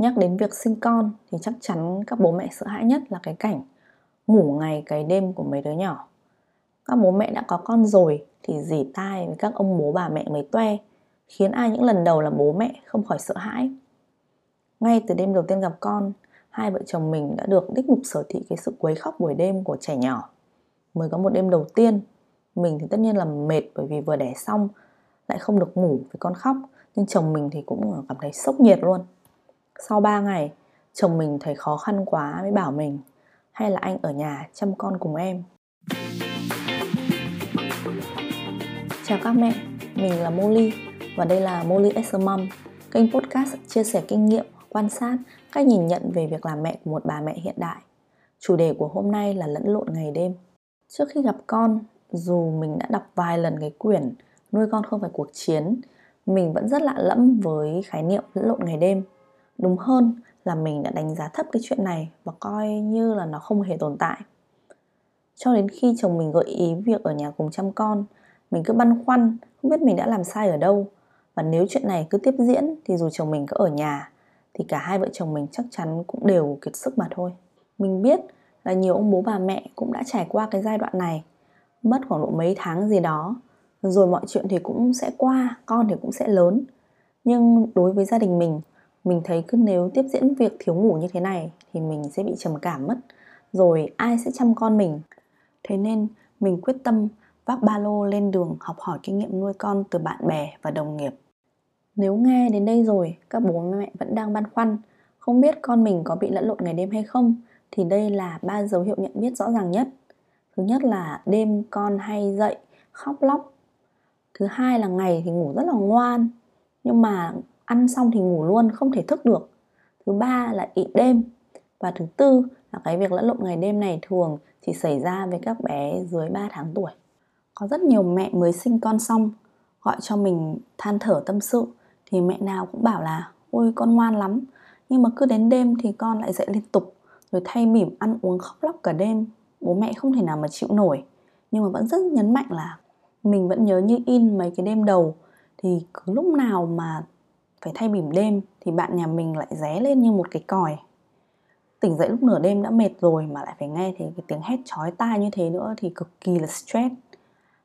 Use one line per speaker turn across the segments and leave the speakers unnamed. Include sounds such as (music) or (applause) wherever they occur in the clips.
Nhắc đến việc sinh con thì chắc chắn các bố mẹ sợ hãi nhất là cái cảnh ngủ ngày cái đêm của mấy đứa nhỏ. Các bố mẹ đã có con rồi thì dì tai với các ông bố bà mẹ mới toe, khiến ai những lần đầu là bố mẹ không khỏi sợ hãi. Ngay từ đêm đầu tiên gặp con, hai vợ chồng mình đã được đích mục sở thị cái sự quấy khóc buổi đêm của trẻ nhỏ. Mới có một đêm đầu tiên, mình thì tất nhiên là mệt bởi vì vừa đẻ xong lại không được ngủ vì con khóc, nhưng chồng mình thì cũng cảm thấy sốc nhiệt luôn. Sau 3 ngày, chồng mình thấy khó khăn quá mới bảo mình hay là anh ở nhà chăm con cùng em. Chào các mẹ, mình là Molly và đây là Molly as a Mom, kênh podcast chia sẻ kinh nghiệm, quan sát, cách nhìn nhận về việc làm mẹ của một bà mẹ hiện đại. Chủ đề của hôm nay là lẫn lộn ngày đêm. Trước khi gặp con, dù mình đã đọc vài lần cái quyển Nuôi con không phải cuộc chiến, mình vẫn rất lạ lẫm với khái niệm lẫn lộn ngày đêm. Đúng hơn là mình đã đánh giá thấp cái chuyện này và coi như là nó không hề tồn tại. Cho đến khi chồng mình gợi ý việc ở nhà cùng chăm con, mình cứ băn khoăn, không biết mình đã làm sai ở đâu. Và nếu chuyện này cứ tiếp diễn thì dù chồng mình có ở nhà thì cả hai vợ chồng mình chắc chắn cũng đều kiệt sức mà thôi. Mình biết là nhiều ông bố bà mẹ cũng đã trải qua cái giai đoạn này, mất khoảng độ mấy tháng gì đó, rồi mọi chuyện thì cũng sẽ qua, con thì cũng sẽ lớn. Nhưng đối với gia đình mình, mình thấy cứ nếu tiếp diễn việc thiếu ngủ như thế này thì mình sẽ bị trầm cảm mất, rồi ai sẽ chăm con mình? Thế nên mình quyết tâm vác ba lô lên đường học hỏi kinh nghiệm nuôi con từ bạn bè và đồng nghiệp. Nếu nghe đến đây rồi, các bố mẹ vẫn đang băn khoăn, không biết con mình có bị lẫn lộn ngày đêm hay không, thì đây là ba dấu hiệu nhận biết rõ ràng nhất. Thứ nhất là đêm con hay dậy, khóc lóc. Thứ hai là ngày thì ngủ rất là ngoan, nhưng mà ăn xong thì ngủ luôn, không thể thức được. Thứ ba là ị đêm. Và thứ tư là cái việc lẫn lộn ngày đêm này thường chỉ xảy ra với các bé dưới 3 tháng tuổi. Có rất nhiều mẹ mới sinh con xong, gọi cho mình than thở tâm sự, thì mẹ nào cũng bảo là, ôi, con ngoan lắm. Nhưng mà cứ đến đêm thì con lại dậy liên tục, rồi thay mỉm ăn uống khóc lóc cả đêm. Bố mẹ không thể nào mà chịu nổi. Nhưng mà vẫn rất nhấn mạnh là mình vẫn nhớ như in mấy cái đêm đầu. Thì cứ lúc nào mà phải thay bỉm đêm thì bạn nhà mình lại ré lên như một cái còi. Tỉnh dậy lúc nửa đêm đã mệt rồi mà lại phải nghe thấy cái tiếng hét chói tai như thế nữa thì cực kỳ là stress.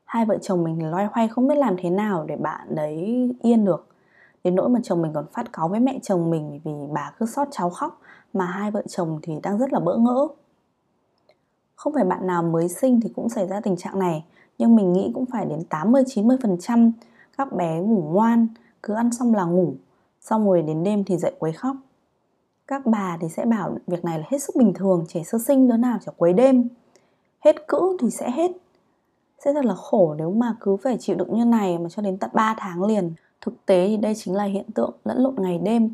Hai vợ chồng mình loay hoay không biết làm thế nào để bạn đấy yên được. Đến nỗi mà chồng mình còn phát cáu với mẹ chồng mình vì bà cứ sót cháu khóc mà hai vợ chồng thì đang rất là bỡ ngỡ. Không phải bạn nào mới sinh thì cũng xảy ra tình trạng này, nhưng mình nghĩ cũng phải đến 80-90% các bé ngủ ngoan, cứ ăn xong là ngủ xong rồi đến đêm thì dậy quấy khóc. Các bà thì sẽ bảo việc này là hết sức bình thường, trẻ sơ sinh đứa nào chả quấy đêm. Hết cữ thì sẽ hết. Sẽ rất là khổ nếu mà cứ phải chịu đựng như này mà cho đến tận 3 tháng liền. Thực tế thì đây chính là hiện tượng lẫn lộn ngày đêm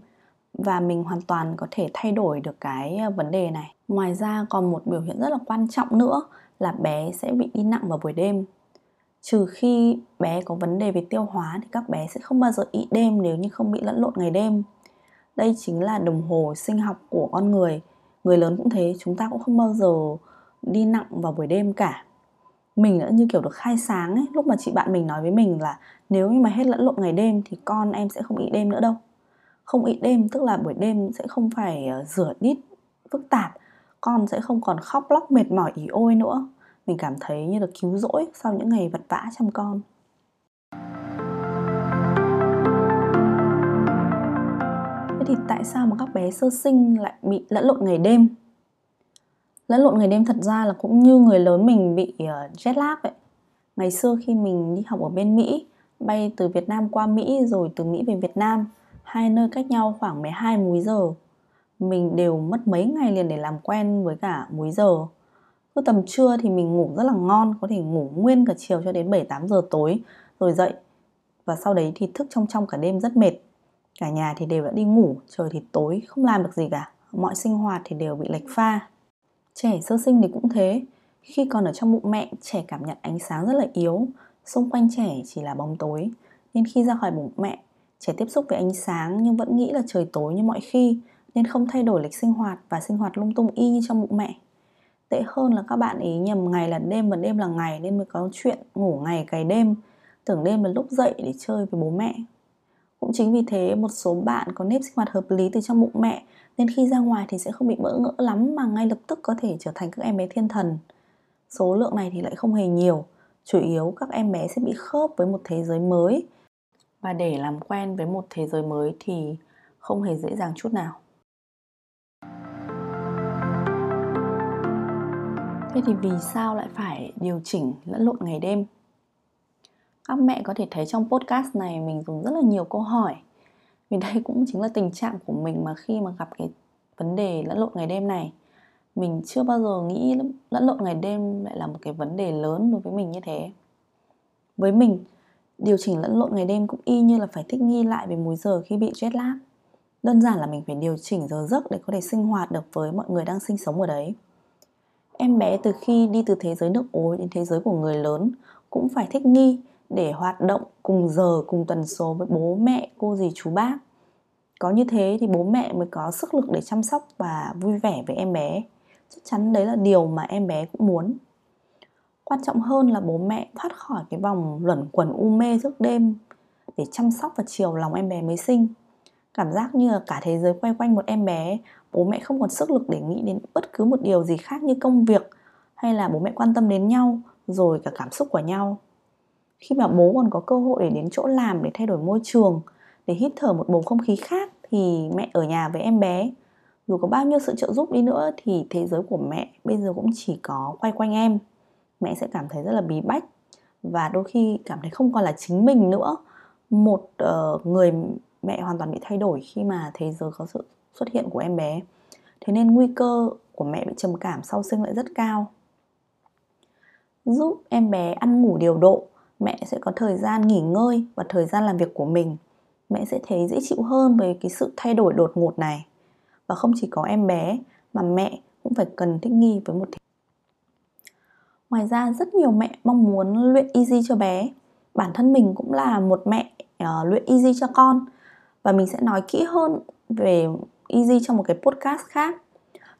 và mình hoàn toàn có thể thay đổi được cái ờ, vấn đề này. Ngoài ra còn một biểu hiện rất là quan trọng nữa là bé sẽ bị đi nặng vào buổi đêm trừ khi bé có vấn đề về tiêu hóa thì các bé sẽ không bao giờ ị đêm nếu như không bị lẫn lộn ngày đêm. Đây chính là đồng hồ sinh học của con người. Người lớn cũng thế, chúng ta cũng không bao giờ đi nặng vào buổi đêm cả. Mình đã như kiểu được khai sáng ấy, lúc mà chị bạn mình nói với mình là nếu như mà hết lẫn lộn ngày đêm thì con em sẽ không ị đêm nữa đâu. Không ị đêm tức là buổi đêm sẽ không phải ờ, rửa đít phức tạp, con sẽ không còn khóc lóc mệt mỏi, ỉ ôi nữa mình cảm thấy như được cứu rỗi sau những ngày vật vã chăm con Thế thì tại sao mà các bé sơ sinh lại bị lẫn lộn ngày đêm? Lẫn lộn ngày đêm thật ra là cũng như người lớn mình bị ờ, jet lag vậy. Ngày xưa khi mình đi học ở bên Mỹ, bay từ Việt Nam qua Mỹ rồi từ Mỹ về Việt Nam, hai nơi cách nhau khoảng 12 múi giờ. Mình đều mất mấy ngày liền để làm quen với cả múi giờ cứ tầm trưa thì mình ngủ rất là ngon, có thể ngủ nguyên cả chiều cho đến 7 8 giờ tối, rồi dậy. Và sau đấy thì thức trong trong cả đêm rất mệt. Cả nhà thì đều đã đi ngủ, trời thì tối, không làm được gì cả. Mọi sinh hoạt thì đều bị lệch pha. Trẻ sơ sinh thì cũng thế. Khi còn ở trong bụng mẹ, trẻ cảm nhận ánh sáng rất là yếu. Xung quanh trẻ chỉ là bóng tối. Nên khi ra khỏi bụng mẹ, trẻ tiếp xúc với ánh sáng nhưng vẫn nghĩ là trời tối như mọi khi, nên không thay đổi lịch sinh hoạt và sinh hoạt lung tung y như trong bụng mẹ tệ hơn là các bạn ý nhầm ngày là đêm và đêm là ngày nên mới có chuyện ngủ ngày cày đêm tưởng đêm là lúc dậy để chơi với bố mẹ Cũng chính vì thế một số bạn có nếp sinh hoạt hợp lý từ trong bụng mẹ nên khi ra ngoài thì sẽ không bị bỡ ngỡ lắm mà ngay lập tức có thể trở thành các em bé thiên thần. Số lượng này thì lại không hề nhiều, chủ yếu các em bé sẽ bị khớp với một thế giới mới. Và để làm quen với một thế giới mới thì không hề dễ dàng chút nào. Thế thì vì sao lại phải điều chỉnh lẫn lộn ngày đêm? Các mẹ có thể thấy trong podcast này mình dùng rất là nhiều câu hỏi. Vì đây (laughs) cũng chính là tình trạng của mình mà khi mà gặp cái vấn đề lẫn lộn ngày đêm này Mình chưa bao giờ nghĩ lẫn lộn ngày đêm lại là một cái vấn đề lớn đối với mình như thế. Với mình, điều chỉnh lẫn lộn ngày đêm cũng y như là phải thích nghi lại với múi giờ khi bị jet lag. Đơn giản là mình phải điều chỉnh giờ giấc để có thể sinh hoạt được với mọi người đang sinh sống ở đấy em bé từ khi đi từ thế giới nước ối đến thế giới của người lớn cũng phải thích nghi để hoạt động cùng giờ, cùng tần số với bố, mẹ, cô dì, chú bác. Có như thế thì bố mẹ mới có sức lực để chăm sóc và vui vẻ với em bé. Chắc chắn đấy là điều mà em bé cũng muốn. Quan trọng hơn là bố mẹ thoát khỏi cái vòng luẩn quẩn u mê thức đêm để chăm sóc và chiều lòng em bé mới sinh. Cảm giác như là cả thế giới quay quanh một em bé bố mẹ không còn sức lực để nghĩ đến bất cứ một điều gì khác như công việc hay là bố mẹ quan tâm đến nhau rồi cả cảm xúc của nhau. Khi mà bố còn có cơ hội để đến chỗ làm để thay đổi môi trường để hít thở một bầu không khí khác thì mẹ ở nhà với em bé. Dù có bao nhiêu sự trợ giúp đi nữa thì thế giới của mẹ bây giờ cũng chỉ có quay quanh em. Mẹ sẽ cảm thấy rất là bí bách và đôi khi cảm thấy không còn là chính mình nữa. Một uh, người mẹ hoàn toàn bị thay đổi khi mà thế giới có sự xuất hiện của em bé. Thế nên nguy cơ của mẹ bị trầm cảm sau sinh lại rất cao. Giúp em bé ăn ngủ điều độ mẹ sẽ có thời gian nghỉ ngơi và thời gian làm việc của mình. Mẹ sẽ thấy dễ chịu hơn với cái sự thay đổi đột ngột này. Và không chỉ có em bé mà mẹ cũng phải cần thích nghi với một thế ngoài ra rất nhiều mẹ mong muốn luyện easy cho bé. Bản thân mình cũng là một mẹ uh, luyện easy cho con. Và mình sẽ nói kỹ hơn về easy trong một cái podcast khác.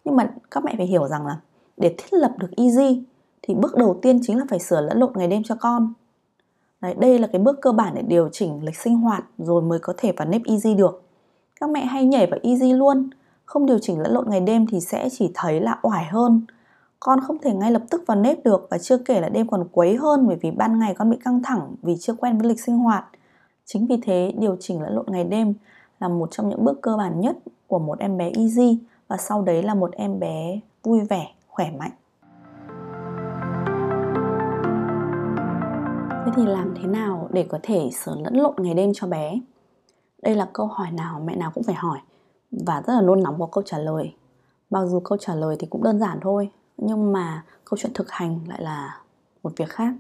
Nhưng mà các mẹ phải hiểu rằng là để thiết lập được easy thì bước đầu tiên chính là phải sửa lẫn lộn ngày đêm cho con. Đấy, đây là cái bước cơ bản để điều chỉnh lịch sinh hoạt rồi mới có thể vào nếp easy được. Các mẹ hay nhảy vào easy luôn. Không điều chỉnh lẫn lộn ngày đêm thì sẽ chỉ thấy là oải hơn. Con không thể ngay lập tức vào nếp được và chưa kể là đêm còn quấy hơn bởi vì ban ngày con bị căng thẳng vì chưa quen với lịch sinh hoạt. Chính vì thế điều chỉnh lẫn lộn ngày đêm là một trong những bước cơ bản nhất của một em bé easy và sau đấy là một em bé vui vẻ, khỏe mạnh. Thế thì làm thế nào để có thể sửa lẫn lộn ngày đêm cho bé? Đây là câu hỏi nào mẹ nào cũng phải hỏi và rất là nôn nóng có câu trả lời. Mặc dù câu trả lời thì cũng đơn giản thôi, nhưng mà câu chuyện thực hành lại là một việc khác.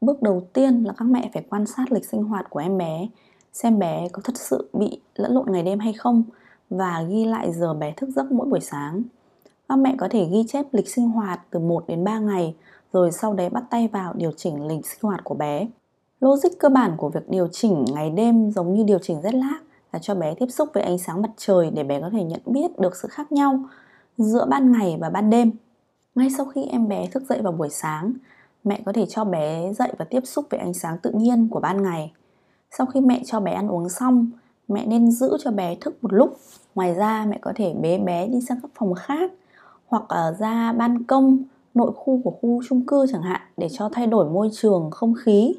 Bước đầu tiên là các mẹ phải quan sát lịch sinh hoạt của em bé xem bé có thật sự bị lẫn lộn ngày đêm hay không và ghi lại giờ bé thức giấc mỗi buổi sáng. Các mẹ có thể ghi chép lịch sinh hoạt từ 1 đến 3 ngày rồi sau đấy bắt tay vào điều chỉnh lịch sinh hoạt của bé. Logic cơ bản của việc điều chỉnh ngày đêm giống như điều chỉnh rét lác là cho bé tiếp xúc với ánh sáng mặt trời để bé có thể nhận biết được sự khác nhau giữa ban ngày và ban đêm. Ngay sau khi em bé thức dậy vào buổi sáng, mẹ có thể cho bé dậy và tiếp xúc với ánh sáng tự nhiên của ban ngày sau khi mẹ cho bé ăn uống xong mẹ nên giữ cho bé thức một lúc. Ngoài ra, mẹ có thể bế bé đi sang các phòng khác hoặc ở ra ban công, nội khu của khu chung cư chẳng hạn để cho thay đổi môi trường, không khí.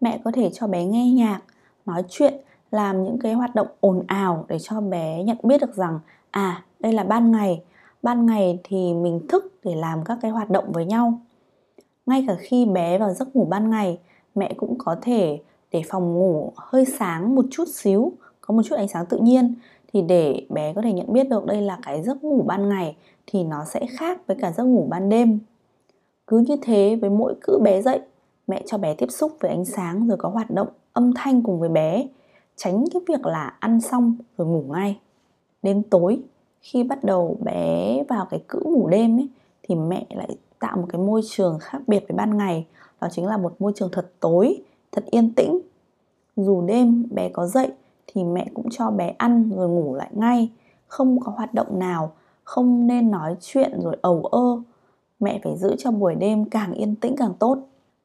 Mẹ có thể cho bé nghe nhạc, nói chuyện, làm những cái hoạt động ồn ào để cho bé nhận biết được rằng à đây là ban ngày. Ban ngày thì mình thức để làm các cái hoạt động với nhau. Ngay cả khi bé vào giấc ngủ ban ngày, mẹ cũng có thể để phòng ngủ hơi sáng một chút xíu có một chút ánh sáng tự nhiên, thì để bé có thể nhận biết được đây là cái giấc ngủ ban ngày thì nó sẽ khác với cả giấc ngủ ban đêm. Cứ như thế, với mỗi cữ bé dậy, mẹ cho bé tiếp xúc với ánh sáng rồi có hoạt động âm thanh cùng với bé, tránh cái việc là ăn xong rồi ngủ ngay. Đến tối, khi bắt đầu bé vào cái cữ ngủ đêm ấy, thì mẹ lại tạo một cái môi trường khác biệt với ban ngày. Đó chính là một môi trường thật tối, thật yên tĩnh. Dù đêm bé có dậy thì mẹ cũng cho bé ăn rồi ngủ lại ngay. Không có hoạt động nào, không nên nói chuyện rồi ầu ơ. Mẹ phải giữ cho buổi đêm càng yên tĩnh càng tốt.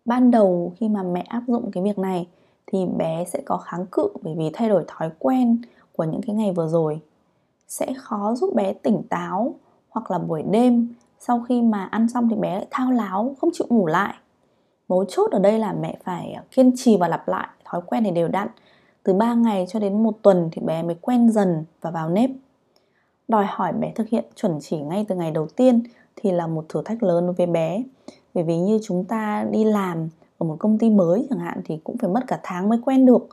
Ban đầu khi mà mẹ áp dụng cái việc này thì bé sẽ có kháng cự bởi vì thay đổi thói quen của những cái ngày vừa rồi. Sẽ khó giúp bé tỉnh táo hoặc là buổi đêm sau khi mà ăn xong thì bé lại thao láo, không chịu ngủ lại. Mấu chốt ở đây là mẹ phải kiên trì và lặp lại thói quen này đều đặn từ 3 ngày cho đến một tuần thì bé mới quen dần và vào nếp. Đòi hỏi bé thực hiện chuẩn chỉ ngay từ ngày đầu tiên thì là một thử thách lớn đối với bé. Bởi vì như chúng ta đi làm ở một công ty mới chẳng hạn thì cũng phải mất cả tháng mới quen được.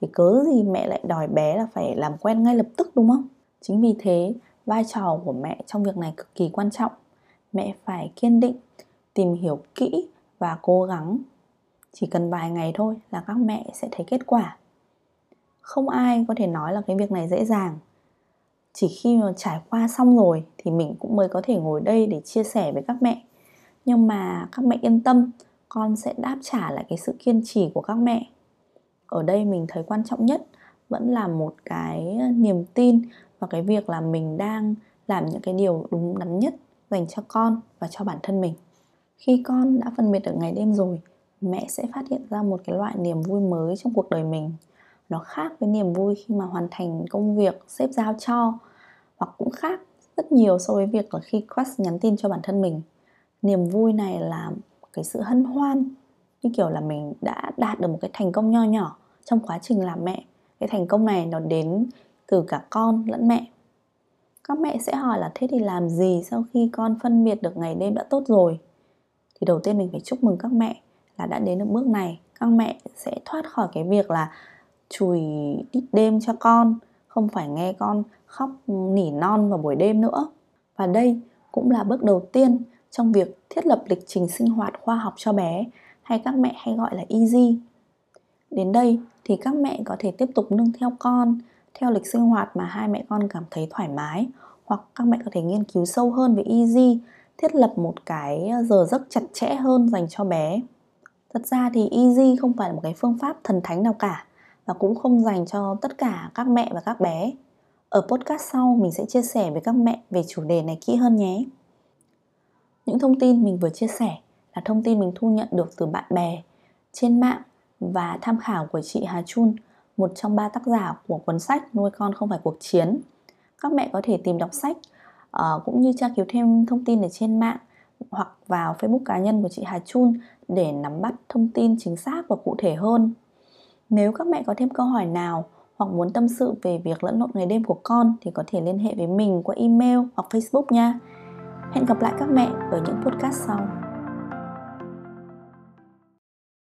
Thì cớ gì mẹ lại đòi bé là phải làm quen ngay lập tức, đúng không? Chính vì thế, vai trò của mẹ trong việc này cực kỳ quan trọng. Mẹ phải kiên định, tìm hiểu kỹ và cố gắng. Chỉ cần vài ngày thôi là các mẹ sẽ thấy kết quả không ai có thể nói là cái việc này dễ dàng. Chỉ khi mà trải qua xong rồi thì mình cũng mới có thể ngồi đây để chia sẻ với các mẹ. Nhưng mà các mẹ yên tâm, con sẽ đáp trả lại cái sự kiên trì của các mẹ. Ở đây mình thấy quan trọng nhất vẫn là một cái niềm tin và cái việc là mình đang làm những cái điều đúng đắn nhất dành cho con và cho bản thân mình. Khi con đã phân biệt được ngày đêm rồi, mẹ sẽ phát hiện ra một cái loại niềm vui mới trong cuộc đời mình nó khác với niềm vui khi mà hoàn thành công việc sếp giao cho, hoặc cũng khác rất nhiều so với việc là khi crush nhắn tin cho bản thân mình. Niềm vui này là cái sự hân hoan, như kiểu là mình đã đạt được một cái thành công nho nhỏ trong quá trình làm mẹ. Cái thành công này nó đến từ cả con lẫn mẹ. Các mẹ sẽ hỏi là thế thì làm gì sau khi con phân biệt được ngày đêm đã tốt rồi? Thì đầu tiên mình phải chúc mừng các mẹ là đã đến được bước này. Các mẹ sẽ thoát khỏi cái việc là chùi đít đêm cho con, không phải nghe con khóc nỉ non vào buổi đêm nữa. Và đây cũng là bước đầu tiên trong việc thiết lập lịch trình sinh hoạt khoa học cho bé, hay các mẹ hay gọi là easy đến đây thì các mẹ có thể tiếp tục nương theo con, theo lịch sinh hoạt mà hai mẹ con cảm thấy thoải mái, hoặc các mẹ có thể nghiên cứu sâu hơn về easy thiết lập một cái ờ, giờ giấc chặt chẽ hơn dành cho bé. Thật ra thì easy không phải là một cái phương pháp thần thánh nào cả và cũng không dành cho tất cả các mẹ và các bé ở podcast sau mình sẽ chia sẻ với các mẹ về chủ đề này kỹ hơn nhé những thông tin mình vừa chia sẻ là thông tin mình thu nhận được từ bạn bè trên mạng và tham khảo của chị Hà Chun, một trong ba tác giả của cuốn sách Nuôi con không phải cuộc chiến. Các mẹ có thể tìm đọc sách ờ, cũng như tra cứu thêm thông tin ở trên mạng hoặc vào Facebook cá nhân của chị Hà Chun để nắm bắt thông tin chính xác và cụ thể hơn. Nếu các mẹ có thêm câu hỏi nào hoặc muốn tâm sự về việc lẫn lộn ngày đêm của con thì có thể liên hệ với mình qua email hoặc Facebook nha. Hẹn gặp lại các mẹ ở những podcast sau.